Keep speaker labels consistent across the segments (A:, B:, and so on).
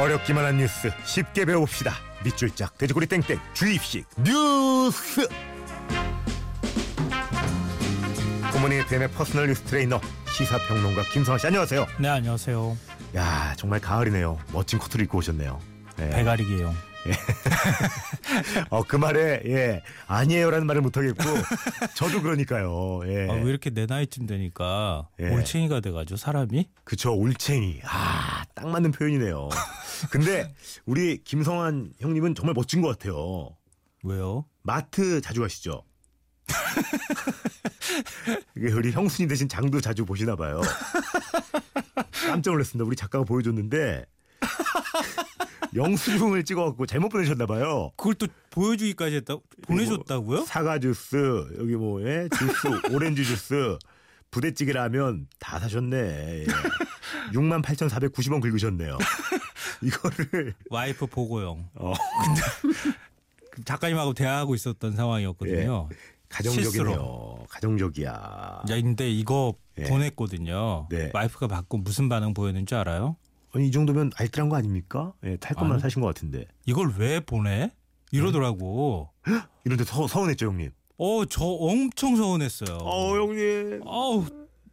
A: 어렵기만 한 뉴스 쉽게 배워봅시다. 밑줄 짝 돼지꼬리 땡땡 주입식 뉴스. 굿모닝 FM의 personal 뉴스 트레이너 시사평론가 김성완 씨 안녕하세요.
B: 네 안녕하세요.
A: 야 정말 가을이네요. 멋진 코트를 입고 오셨네요. 네.
B: 배 가리기예요.
A: 어, 그 말에 예 아니에요라는 말을 못하겠고 저도 그러니까요. 예.
B: 아, 왜 이렇게 내 나이쯤 되니까
A: 예.
B: 올챙이가 돼가지고 사람이
A: 그쵸 올챙이 아 딱 맞는 표현이네요. 근데 우리 김성환 형님은 정말 멋진 것 같아요.
B: 왜요?
A: 마트 자주 가시죠? 우리 형수님 대신 장도 자주 보시나 봐요. 깜짝 놀랐습니다. 우리 작가가 보여줬는데 영수증을 찍어갖고 잘못 보내셨나 봐요.
B: 그걸 또 보여주기까지 했다 보내줬다고요?
A: 사과 주스 여기 뭐 예? 주스 오렌지 주스 부대찌개 라면 다 사셨네. 예. 68,490원 긁으셨네요. 이거를
B: 와이프 보고용.
A: 어,
B: 그 작가님하고 대화하고 있었던 상황이었거든요.
A: 예. 가정적이네요. 가정적이야.
B: 야, 근데 이거
A: 예.
B: 보냈거든요.
A: 네.
B: 와이프가 받고 무슨 반응 보였는지 알아요?
A: 아니, 이 정도면 알뜰한 거 아닙니까? 예, 탈 것만
B: 아니.
A: 사신 것 같은데.
B: 이걸 왜 보내? 이러더라고.
A: 이런데 서, 서운했죠, 형님.
B: 어, 저 엄청 서운했어요.
A: 어, 형님.
B: 아우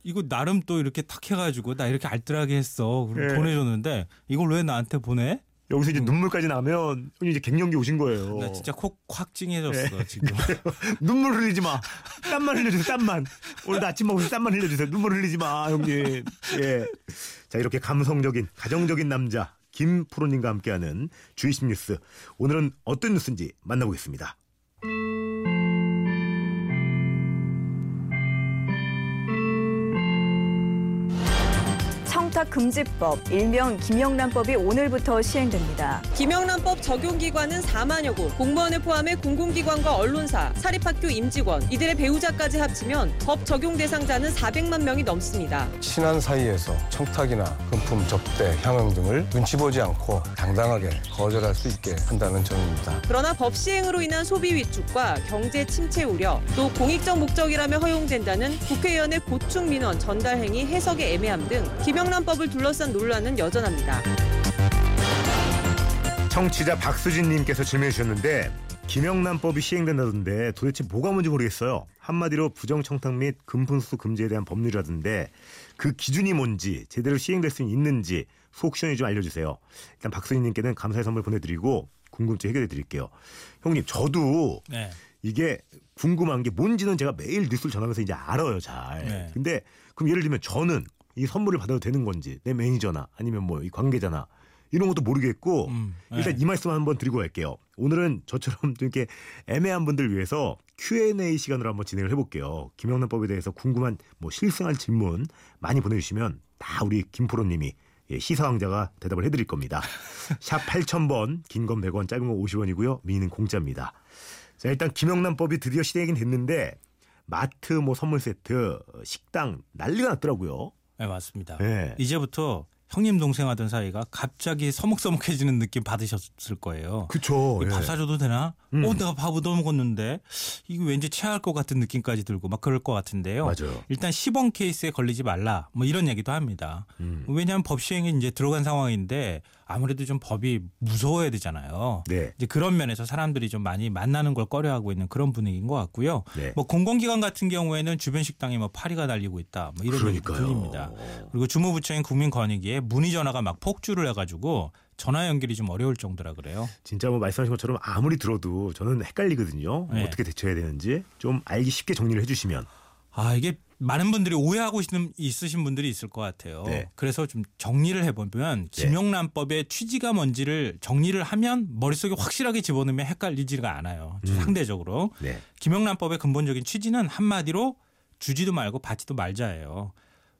B: 이거 나름 또 이렇게 탁 해가지고 나 이렇게 알뜰하게 했어
A: 예.
B: 보내줬는데 이걸 왜 나한테 보내?
A: 여기서 이제 눈물까지 나면 형님 이제 갱년기 오신 거예요.
B: 나 진짜 콕 확 찡해졌어 지금.
A: 눈물 흘리지 마. 땀만 흘려주세요, 땀만. 오늘 아침 먹으면서 땀만 흘려주세요. 눈물 흘리지 마, 형님. 예. 자, 이렇게 감성적인, 가정적인 남자, 김 프로님과 함께하는 주이십 뉴스. 오늘은 어떤 뉴스인지 만나보겠습니다.
C: 청탁 금지법, 일명 김영란법이 오늘부터 시행됩니다.
D: 김영란법 적용 기관은 4만여 곳, 공무원을 포함해 공공기관과 언론사, 사립학교 임직원, 이들의 배우자까지 합치면 법 적용 대상자는 400만 명이 넘습니다.
E: 친한 사이에서 청탁이나 금품 접대, 향응 등을 눈치 보지 않고 당당하게 거절할 수 있게 한다는 점입니다.
D: 그러나 법 시행으로 인한 소비 위축과 경제 침체 우려, 또 공익적 목적이라며 허용된다는 국회의원의 고충 민원 전달 행위 해석의 애매함 등 김영란 법을 둘러싼 논란은 여전합니다.
A: 청취자 박수진님께서 질문해 주셨는데 김영란법이 시행된다던데 도대체 뭐가 뭔지 모르겠어요. 한마디로 부정청탁 및 금품수 금지에 대한 법률이라던데 그 기준이 뭔지 제대로 시행될 수 있는지 속 시원히 좀 알려주세요. 일단 박수진님께는 감사의 선물 보내드리고 궁금증 해결해 드릴게요. 형님 저도
B: 네.
A: 이게 궁금한 게 뭔지는 제가 매일 뉴스를 전하면서 이제 알아요 잘.
B: 네.
A: 근데 그럼 예를 들면 저는 이 선물을 받아도 되는 건지 내 매니저나 아니면 뭐 이 관계자나 이런 것도 모르겠고
B: 음, 네.
A: 일단 이 말씀 한번 드리고 갈게요. 오늘은 저처럼 좀 이렇게 애매한 분들 위해서 Q&A 시간으로 한번 진행을 해볼게요. 김영란법에 대해서 궁금한 뭐 실생활 질문 많이 보내주시면 다 우리 김프로님이 예, 시사왕자가 대답을 해드릴 겁니다. 샵 8000번 긴 건 100원 짧은 건 50원이고요. 미니는 공짜입니다. 자 일단 김영란법이 드디어 시행이 됐는데 마트 뭐 선물 세트 식당 난리가 났더라고요.
B: 네 맞습니다.
A: 네.
B: 이제부터 형님 동생 하던 사이가 갑자기 서먹서먹해지는 느낌 받으셨을 거예요.
A: 그쵸.
B: 이거 밥 사줘도 되나?
A: 음.
B: 어, 내가 밥을 더 먹었는데 이거 왠지 체할 것 같은 느낌까지 들고 막 그럴 것 같은데요.
A: 맞아요.
B: 일단 시범 케이스에 걸리지 말라 뭐 이런 얘기도 합니다.
A: 음.
B: 왜냐하면 법 시행에 이제 들어간 상황인데 아무래도 좀 법이 무서워야 되잖아요.
A: 네.
B: 이제 그런 면에서 사람들이 좀 많이 만나는 걸 꺼려하고 있는 그런 분위기인 것 같고요.
A: 네.
B: 뭐 공공기관 같은 경우에는 주변 식당에 뭐 파리가 날리고 있다, 뭐 이런
A: 그러니까요.
B: 들립니다. 그리고 주무부처인 국민권익위에 문의 전화가 막 폭주를 해가지고 전화 연결이 좀 어려울 정도라 그래요.
A: 진짜 뭐 말씀하신 것처럼 아무리 들어도 저는 헷갈리거든요.
B: 네.
A: 어떻게 대처해야 되는지 좀 알기 쉽게 정리를 해주시면.
B: 아 이게 많은 분들이 오해하고 있는, 있으신 분들이 있을 것 같아요.
A: 네.
B: 그래서 좀 정리를 해보면 김영란법의 취지가 뭔지를 정리를 하면 머릿속에 확실하게 집어넣으면 헷갈리지가 않아요.
A: 음.
B: 상대적으로.
A: 네.
B: 김영란법의 근본적인 취지는 한마디로 주지도 말고 받지도 말자예요.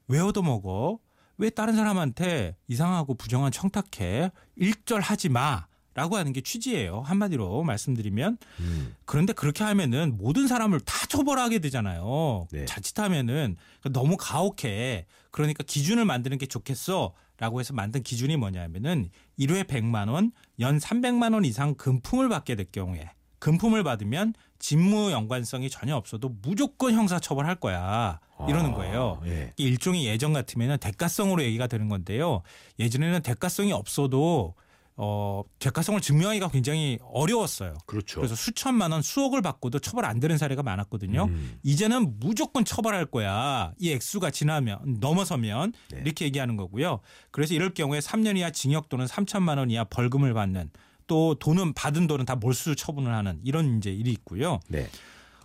B: 왜 얻어먹어? 왜 다른 사람한테 이상하고 부정한 청탁해? 일절 하지 마. 라고 하는 게 취지예요. 한마디로 말씀드리면.
A: 음.
B: 그런데 그렇게 하면은 모든 사람을 다 처벌하게 되잖아요.
A: 네.
B: 자칫하면은 너무 가혹해. 그러니까 기준을 만드는 게 좋겠어. 라고 해서 만든 기준이 뭐냐면은 1회 100만 원, 연 300만 원 이상 금품을 받게 될 경우에 금품을 받으면 직무 연관성이 전혀 없어도 무조건 형사 처벌할 거야. 이러는
A: 아,
B: 거예요.
A: 예.
B: 이게 일종의 예전 같으면 대가성으로 얘기가 되는 건데요. 예전에는 대가성이 없어도 어, 죄가성을 증명하기가 굉장히 어려웠어요.
A: 그렇죠.
B: 그래서 수천만 원, 수억을 받고도 처벌 안 되는 사례가 많았거든요.
A: 음.
B: 이제는 무조건 처벌할 거야. 이 액수가 지나면 넘어서면
A: 네.
B: 이렇게 얘기하는 거고요. 그래서 이럴 경우에 3년 이하 징역 또는 3천만 원 이하 벌금을 받는 또 돈은 받은 돈은 다 몰수 처분을 하는 이런 이제 일이 있고요.
A: 네.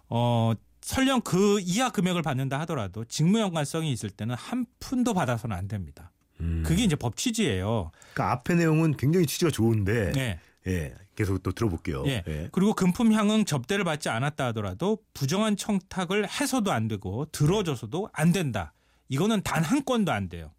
B: 어 설령 그 이하 금액을 받는다 하더라도 직무 연관성이 있을 때는 한 푼도 받아서는 안 됩니다.
A: 음.
B: 그게 이제 법 취지예요.
A: 그러니까 앞에 내용은 굉장히 취지가 좋은데
B: 네.
A: 예. 계속 또 들어볼게요.
B: 예.
A: 예.
B: 그리고 금품 향응 접대를 받지 않았다 하더라도 부정한 청탁을 해서도 안 되고 들어줘서도 안 된다. 이거는 단 한 건도 안 돼요.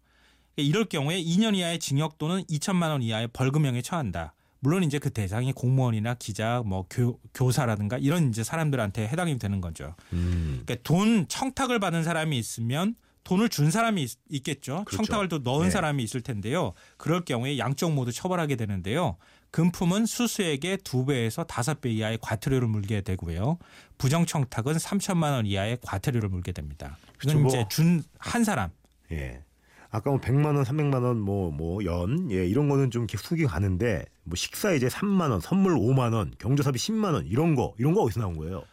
B: 이럴 경우에 2년 이하의 징역 또는 2천만 원 이하의 벌금형에 처한다. 물론 이제 그 대상이 공무원이나 기자, 뭐 교, 교사라든가 이런 이제 사람들한테 해당이 되는 거죠.
A: 음.
B: 그러니까 돈 청탁을 받은 사람이 있으면 돈을 준 사람이 있, 겠죠
A: 그렇죠.
B: 청탁을 또 넣은
A: 네.
B: 사람이 있을 텐데요. 그럴 경우에 양쪽 모두 처벌하게 되는데요. 금품은 수수액의 두 배에서 다섯 배 이하의 과태료를 물게 되고요. 부정 청탁은 3천만 원 이하의 과태료를 물게 됩니다.
A: 그렇죠.
B: 이건
A: 뭐.
B: 이제 준 한 사람.
A: 예. 아까 뭐 100만 원, 300만 원, 뭐, 뭐, 연, 예, 이런 거는 좀 이렇게 숙이 가는데, 뭐, 식사 이제 3만 원, 선물 5만 원, 경조사비 10만 원, 이런 거, 이런 거 어디서 나온 거예요?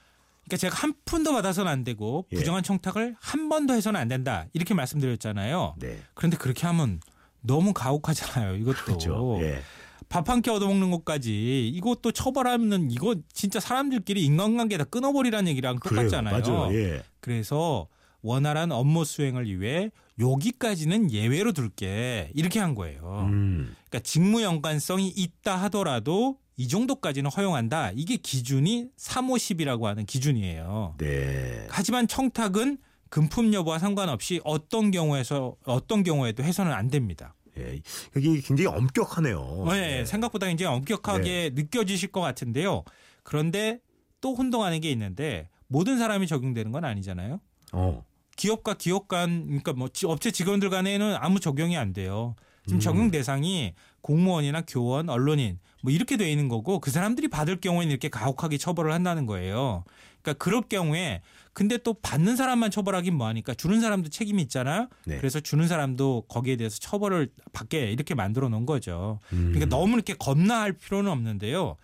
B: 그러니까 제가 한 푼도 받아서는 안 되고
A: 예.
B: 부정한 청탁을 한 번도 해서는 안 된다. 이렇게 말씀드렸잖아요.
A: 네.
B: 그런데 그렇게 하면 너무 가혹하잖아요. 이것도.
A: 그렇죠. 예.
B: 밥한 끼 얻어먹는 것까지 이것도 처벌하면 이거 진짜 사람들끼리 인간관계 다 끊어버리라는 얘기랑
A: 그래요.
B: 똑같잖아요.
A: 맞아요. 예.
B: 그래서 원활한 업무 수행을 위해 여기까지는 예외로 둘게 이렇게 한 거예요.
A: 음.
B: 그러니까 직무 연관성이 있다 하더라도 이 정도까지는 허용한다. 이게 기준이 350이라고 하는 기준이에요.
A: 네.
B: 하지만 청탁은 금품 여부와 상관없이 어떤 경우에서 어떤 경우에도 해서는 안 됩니다.
A: 예. 이게 굉장히 엄격하네요.
B: 네,
A: 예.
B: 생각보다 이제 엄격하게 느껴지실 것 같은데요. 그런데 또 혼동하는 게 있는데 모든 사람이 적용되는 건 아니잖아요.
A: 어.
B: 기업과 기업 간 그러니까 뭐 지- 업체 직원들 간에는 아무 적용이 안 돼요. 지금
A: 음.
B: 적용 대상이 공무원이나 교원, 언론인 뭐 이렇게 돼 있는 거고 그 사람들이 받을 경우에는 이렇게 가혹하게 처벌을 한다는 거예요. 그러니까 그럴 경우에 근데 또 받는 사람만 처벌하긴 뭐하니까 주는 사람도 책임이 있잖아요.
A: 네.
B: 그래서 주는 사람도 거기에 대해서 처벌을 받게 이렇게 만들어 놓은 거죠.
A: 음.
B: 그러니까 너무 이렇게 겁나 할 필요는 없는데요.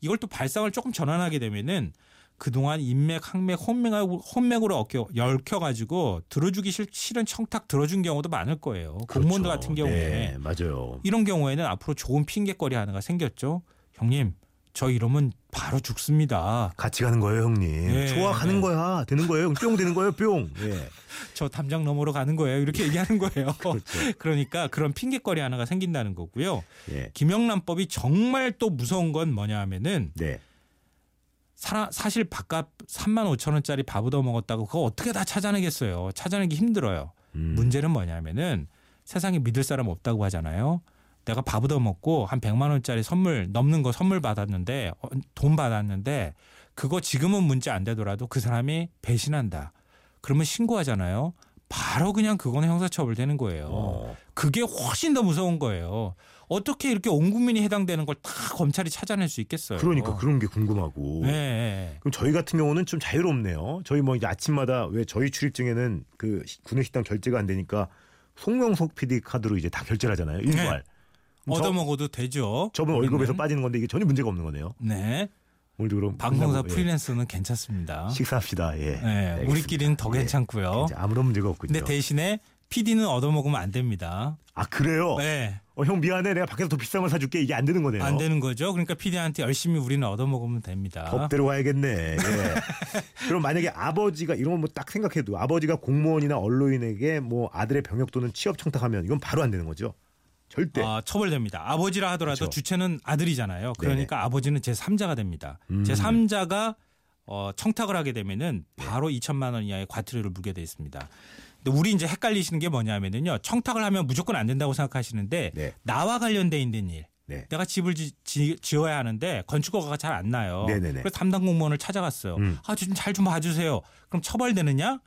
B: 이걸 또 발상을 조금 전환하게 되면은 그동안 인맥, 항맥, 혼맥하고 혼맥으로 얽혀 얽혀 가지고 들어주기 싫, 싫은 청탁 들어준 경우도 많을 거예요. 공무원들
A: 그렇죠.
B: 같은 경우에
A: 네, 맞아요.
B: 이런 경우에는 앞으로 좋은 핑계거리 하나가 생겼죠. 형님, 저 이러면 바로 죽습니다.
A: 같이 가는 거예요, 형님.
B: 예.
A: 좋아, 가는 거야. 되는 거예요. 뿅 되는 거예요, 뿅. 예.
B: 저 담장 너머로 가는 거예요. 이렇게 얘기하는 거예요.
A: 그렇죠.
B: 그러니까 그런 핑계거리 하나가 생긴다는 거고요.
A: 예.
B: 김영란법이 정말 또 무서운 건 뭐냐 하면은
A: 네.
B: 사, 사실 밥값 3만 5천 원짜리 밥 얻어 먹었다고 그거 어떻게 다 찾아내겠어요. 찾아내기 힘들어요.
A: 음.
B: 문제는 뭐냐면은 세상에 믿을 사람 없다고 하잖아요. 내가 밥 얻어 먹고 한 100만 원짜리 선물 넘는 거 선물 받았는데 어, 돈 받았는데 그거 지금은 문제 안 되더라도 그 사람이 배신한다. 그러면 신고하잖아요. 바로 그냥 그거는 형사처벌 되는 거예요.
A: 어.
B: 그게 훨씬 더 무서운 거예요. 어떻게 이렇게 온 국민이 해당되는 걸 다 검찰이 찾아낼 수 있겠어요.
A: 그러니까 그런 게 궁금하고.
B: 네, 네.
A: 그럼 저희 같은 경우는 좀 자유롭네요. 저희 뭐 이제 아침마다 왜 저희 출입증에는 그 시- 구내식당 결제가 안 되니까 송명석 PD 카드로 이제 다 결제를 하잖아요. 일괄. 그럼 저-
B: 얻어먹어도 되죠.
A: 저분 월급에서. 빠지는 건데 이게 전혀 문제가 없는 거네요.
B: 네.
A: 오늘도 그럼
B: 방송사
A: 예.
B: 프리랜서는 괜찮습니다.
A: 식사합시다. 예.
B: 네. 우리끼리는 더
A: 예.
B: 괜찮고요.
A: 아무런 문제가 없군요.
B: 근데 대신에 PD는 얻어먹으면 안 됩니다.
A: 아 그래요?
B: 네.
A: 어, 형 미안해. 내가 밖에서 더 비싼 걸 사줄게. 이게 안 되는 거네요.
B: 안 되는 거죠. 그러니까 PD한테 열심히 우리는 얻어먹으면 됩니다.
A: 법대로 가야겠네. 예. 그럼 만약에 아버지가 이런 건 뭐 딱 생각해도 아버지가 공무원이나 언론인에게 뭐 아들의 병역 또는 취업 청탁하면 이건 바로 안 되는 거죠. 절대.
B: 아, 처벌됩니다. 아버지라 하더라도
A: 그렇죠.
B: 주체는 아들이잖아요. 그러니까 아버지는 제 3자가 됩니다.
A: 음.
B: 제 3자가 어, 청탁을 하게 되면은 바로 2천만 원 이하의 과태료를 물게 돼 있습니다. 근데 우리 이제 헷갈리시는 게 뭐냐면은요. 청탁을 하면 무조건 안 된다고 생각하시는데
A: 네.
B: 나와 관련돼 있는 일.
A: 네.
B: 내가 집을 지, 어야 하는데 건축허가가 잘 안 나요.
A: 네네네.
B: 그래서 담당 공무원을 찾아갔어요.
A: 음.
B: 아, 좀 잘 좀 봐주세요. 그럼 처벌되느냐?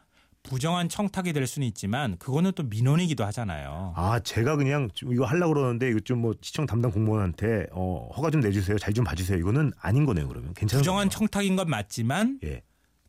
B: 부정한 청탁이 될 수는 있지만 그거는 또 민원이기도 하잖아요.
A: 아 제가 그냥 좀 이거 하려고 그러는데 이거 좀 뭐 시청 담당 공무원한테 어, 허가 좀 내주세요. 잘 좀 봐주세요. 이거는 아닌 거네요. 그러면 괜찮은
B: 부정한
A: 거네요.
B: 청탁인 건 맞지만
A: 예.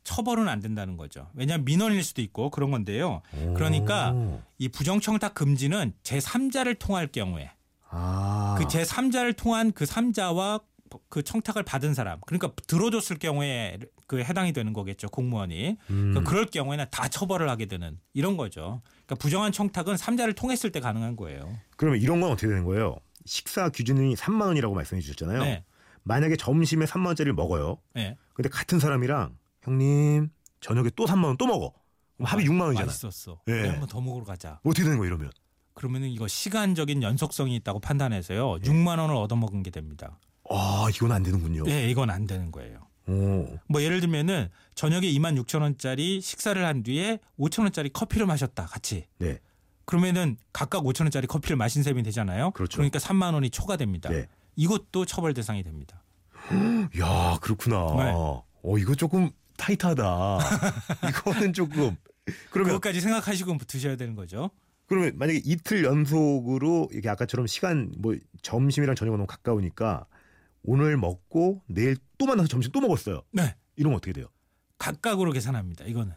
B: 처벌은 안 된다는 거죠. 왜냐하면 민원일 수도 있고 그런 건데요. 그러니까
A: 오.
B: 이 부정청탁 금지는 제3자를 통할 경우에
A: 아.
B: 그 제 3자를 통한 그 3자와 그 청탁을 받은 사람 그러니까 들어줬을 경우에 그 해당이 되는 거겠죠 공무원이
A: 음.
B: 그럴 경우에는 다 처벌을 하게 되는 이런 거죠. 그러니까 부정한 청탁은 3자를 통했을 때 가능한 거예요.
A: 그러면 이런 건 어떻게 되는 거예요? 식사 기준이 3만 원이라고 말씀해 주셨잖아요.
B: 네.
A: 만약에 점심에 3만 원짜리를 먹어요.
B: 네.
A: 근데 같은 사람이랑 형님 저녁에 또 3만 원 또 먹어. 그럼 합이 6만 원이잖아.
B: 맛있었어.
A: 네.
B: 우리 한번 더 먹으러 가자.
A: 어떻게 되는 거예요 이러면?
B: 그러면은 이거 시간적인 연속성이 있다고 판단해서요. 6만 원을 얻어먹은 게 됩니다.
A: 아 이건 안 되는군요.
B: 네, 이건 안 되는 거예요.
A: 오.
B: 뭐 예를 들면은 저녁에 2만 6천 원짜리 식사를 한 뒤에 5천 원짜리 커피를 마셨다 같이.
A: 네.
B: 그러면은 각각 5천 원짜리 커피를 마신 셈이 되잖아요.
A: 그렇죠.
B: 러니까 3만 원이 초과됩니다.
A: 네.
B: 이것도 처벌 대상이 됩니다.
A: 야 그렇구나.
B: 네.
A: 어 이거 조금 타이트하다. 이거는 조금. 그러면
B: 그것까지 생각하시고 드셔야 되는 거죠.
A: 그러면 만약에 이틀 연속으로 이렇게 아까처럼 시간 뭐 점심이랑 저녁은 너무 가까우니까 오늘 먹고 내일 또 만나서 점심 또 먹었어요.
B: 네.
A: 이러면 어떻게 돼요?
B: 각각으로 계산합니다. 이거는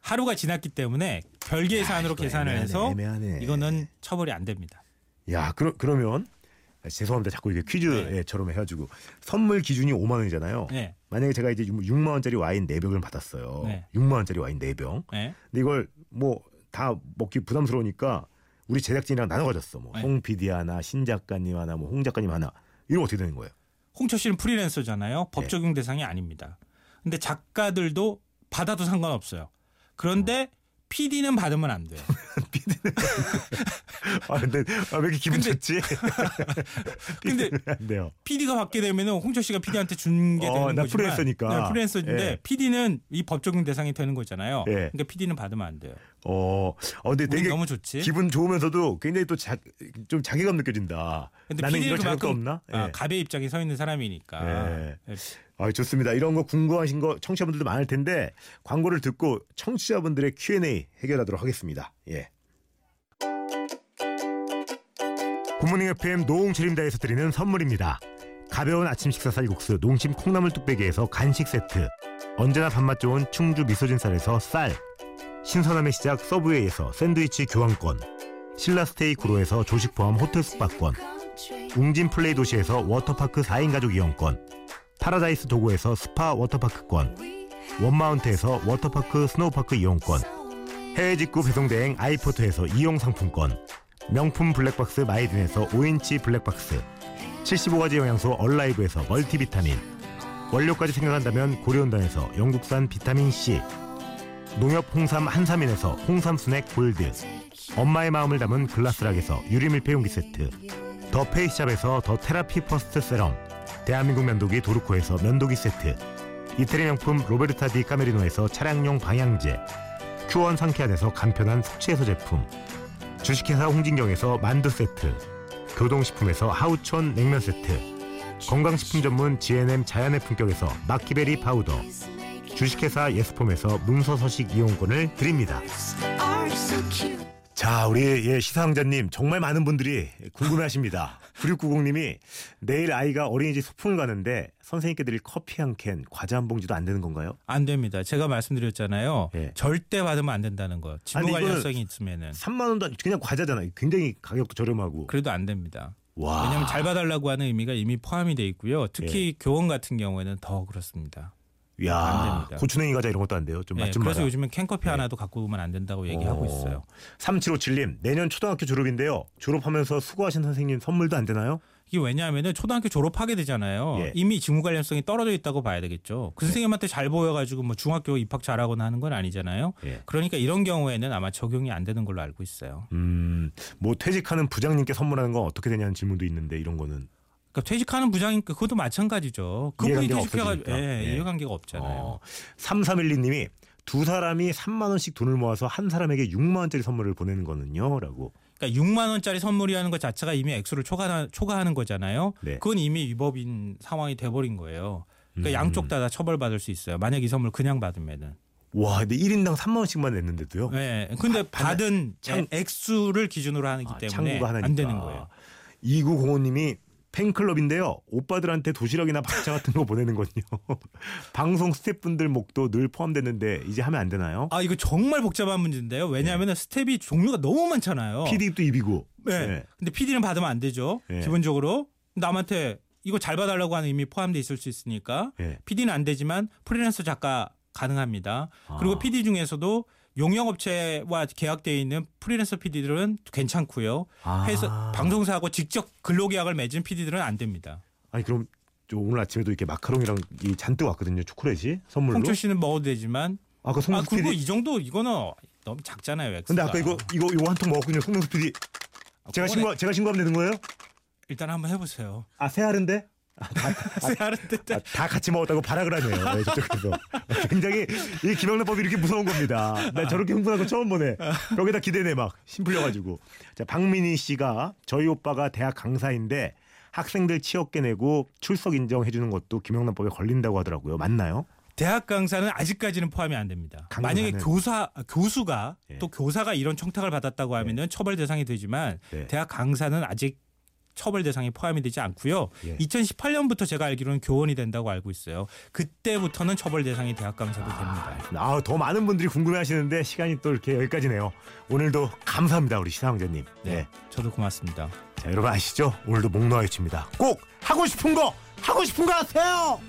B: 하루가 지났기 때문에 별 계산으로
A: 이거
B: 계산을
A: 애매하네,
B: 해서
A: 애매하네.
B: 이거는 처벌이 안 됩니다.
A: 야, 그러, 그러면 아, 죄송합니다. 자꾸 이렇게 퀴즈처럼 해가지고 선물 기준이 5만 원이잖아요.
B: 네.
A: 만약에 제가 이제 6만 원짜리 와인 4병을 받았어요.
B: 네.
A: 6만 원짜리 와인 4병.
B: 네.
A: 근데 이걸 뭐 다 먹기 부담스러우니까 우리 제작진이랑 나눠 가졌어. 뭐
B: 네.
A: 홍 PD 하나, 신 작가님 하나, 뭐 홍 작가님 하나. 이러면 어떻게 되는 거예요?
B: 홍철 씨는 프리랜서잖아요. 법
A: 네.
B: 적용 대상이 아닙니다. 근데 작가들도 받아도 상관없어요. 그런데 PD는 받으면 안 돼요.
A: 아, 근데 아, 왜 이렇게 기분
B: 근데-
A: 좋지?
B: 근데
A: 안.
B: PD가 받게 되면 홍철 씨가 PD한테 준게
A: 어,
B: 되는
A: 나
B: 거지만
A: 프리랜서니까.
B: 네, 프리랜서인데
A: 예.
B: PD는 이 법 적용 대상이 되는 거잖아요.
A: 예.
B: 그러니까 PD는 받으면 안 돼요.
A: 어, 어 근데 되게
B: 너무 좋지.
A: 기분 좋으면서도 굉장히 또좀 자괴감 느껴진다.
B: 근데
A: 나는 이럴 자격도 없나?
B: 아,
A: 예.
B: 갑의 입장에 서 있는 사람이니까.
A: 예.
B: 예.
A: 아, 좋습니다. 이런 거 궁금하신 거 청취자분들도 많을 텐데 광고를 듣고 청취자분들의 Q&A 해결하도록 하겠습니다. 예. 굿모닝 FM 노홍철입니다에서 드리는 선물입니다. 가벼운 아침 식사 쌀국수 농심 콩나물 뚝배기에서 간식 세트 언제나 밥맛 좋은 충주 미소진 쌀에서 쌀 신선함의 시작 서브웨이에서 샌드위치 교환권 신라스테이 구로에서 조식 포함 호텔 숙박권 웅진 플레이 도시에서 워터파크 4인 가족 이용권 파라다이스 도고에서 스파 워터파크권 원마운트에서 워터파크 스노우파크 이용권 해외 직구 배송 대행 아이포트에서 이용 상품권 명품 블랙박스 마이든에서 5인치 블랙박스 75가지 영양소 얼라이브에서 멀티비타민 원료까지 생각한다면 고려은단에서 영국산 비타민C 농협 홍삼 한삼인에서 홍삼 스낵 골드. 엄마의 마음을 담은 글라스락에서 유리밀폐 용기 세트. 더 페이스샵에서 더 테라피 퍼스트 세럼. 대한민국 면도기 도르코에서 면도기 세트. 이태리 명품 로베르타 디 까메리노에서 차량용 방향제. 큐원 상쾌한에서 간편한 숙취해소 제품. 주식회사 홍진경에서 만두 세트. 교동식품에서 하우촌 냉면 세트. 건강식품 전문 GNM 자연의 품격에서 마키베리 파우더 주식회사 예스폼에서 문서 서식 이용권을 드립니다. 자, 우리 예, 시사왕자님 정말 많은 분들이 궁금해하십니다. 9690님이 내일 아이가 어린이집 소풍을 가는데 선생님께 드릴 커피 한 캔, 과자 한 봉지도 안 되는 건가요?
B: 안 됩니다. 제가 말씀드렸잖아요.
A: 예.
B: 절대 받으면 안 된다는 거.
A: 이거는-
B: 관련성이 있으면은
A: 3만 원도 안- 그냥 과자잖아요. 굉장히 가격도 저렴하고.
B: 그래도 안 됩니다.
A: 와.
B: 왜냐하면 잘 봐달라고 하는 의미가 이미 포함이 돼 있고요. 특히
A: 예.
B: 교원 같은 경우에는 더 그렇습니다. 안
A: 야. 고추냉이 과자 이런 것도 안 돼요. 좀
B: 예,
A: 맛좀
B: 그래서. 요즘엔 캔커피
A: 예.
B: 하나도 갖고 오면 안 된다고 얘기하고
A: 어.
B: 있어요.
A: 3757님, 내년 초등학교 졸업인데요. 졸업하면서 수고하신 선생님 선물도 안 되나요?
B: 이게 왜냐하면은 초등학교 졸업하게 되잖아요.
A: 예.
B: 이미 직무 관련성이 떨어져 있다고 봐야 되겠죠. 그 선생님한테 잘 보여가지고 뭐 중학교 입학 잘하거나 하는 건 아니잖아요.
A: 예.
B: 그러니까 이런 경우에는 아마 적용이 안 되는 걸로 알고 있어요.
A: 음, 뭐 퇴직하는 부장님께 선물하는 건 어떻게 되냐는 질문도 있는데 이런 거는
B: 그러니까 퇴직하는 부장님 그것도 마찬가지죠. 그분이 퇴직해가지고. 예,
A: 예.
B: 이해관계가 없잖아요.
A: 어, 3312님이 두 사람이 3만 원씩 돈을 모아서 한 사람에게 6만 원짜리 선물을 보내는 거는요라고.
B: 그러니까 6만 원짜리 선물이라는 것 자체가 이미 액수를 초과, 초과하는 거잖아요.
A: 네.
B: 그건 이미 위법인 상황이 돼버린 거예요. 그러니까
A: 음.
B: 양쪽 다 처벌받을 수 있어요. 만약 이 선물 그냥 받으면은.
A: 와, 근데 1인당 3만 원씩만 냈는데도요.
B: 네. 근데
A: 바-
B: 받은
A: 창-
B: 액수를 기준으로 하기
A: 아,
B: 때문에. 안 되는 거예요.
A: 2905님이 팬클럽인데요. 오빠들한테 도시락이나 박자 같은 거 보내는 건요. 방송 스태프분들 목도 늘 포함됐는데 이제 하면 안 되나요?
B: 아 이거 정말 복잡한 문제인데요. 왜냐하면 스텝이 종류가 너무 많잖아요.
A: PD도 입이고.
B: 네.
A: 네.
B: 근데 PD는 받으면 안 되죠.
A: 네.
B: 기본적으로 남한테 이거 잘 봐달라고 하는 의미 포함돼 있을 수 있으니까
A: 예.
B: PD는 안 되지만 프리랜서 작가 가능합니다. 그리고
A: 아.
B: PD 중에서도 용역업체와 계약되어 있는 프리랜서 PD들은 괜찮고요.
A: 아.
B: 해서 방송사하고 직접 근로계약을 맺은 PD들은 안 됩니다.
A: 아니 그럼 저 오늘 아침에도 이렇게 마카롱이랑 이 잔뜩 왔거든요. 초콜릿이 선물로.
B: 홍철 씨는 먹어도 되지만
A: 아까
B: 아 그리고
A: PD.
B: 이 정도 이거는 너무 작잖아요. 엑스가.
A: 근데 아까 이거 이거 이거 한 통 먹었군요. 송명수 PD.
B: 아,
A: 제가 신고 제가 신고하면 되는 거예요?
B: 일단 한번 해보세요.
A: 아 새알인데?
B: 세아른데
A: 아, 다 같이 먹었다고 발악을 하네요. 네, 저쪽에서 굉장히 이 김영란법이 이렇게 무서운 겁니다. 나 저렇게 흥분한 거 처음 보네. 여기다 기대네 막힘 풀려가지고. 자 박민희 씨가 저희 오빠가 대학 강사인데 학생들 취업계 내고 출석 인정해주는 것도 김영란법에 걸린다고 하더라고요. 맞나요?
B: 대학 강사는 아직까지는 포함이 안 됩니다.
A: 강사는?
B: 만약에 교사 교수가
A: 예.
B: 또 교사가 이런 청탁을 받았다고 하면은 처벌 대상이 되지만
A: 네.
B: 대학 강사는 아직 처벌 대상이 포함이 되지 않고요.
A: 예.
B: 2018년부터 제가 알기로는 교원이 된다고 알고 있어요. 그때부터는 처벌 대상이 대학 강사도 됩니다.
A: 아, 더 많은 분들이 궁금해하시는데 시간이 또 이렇게 여기까지네요. 오늘도 감사합니다, 우리 시사왕자님. 네.
B: 저도 고맙습니다.
A: 자, 여러분 아시죠? 오늘도 목 놓아 외칩니다. 꼭 하고 싶은 거 하고 싶은 거 하세요.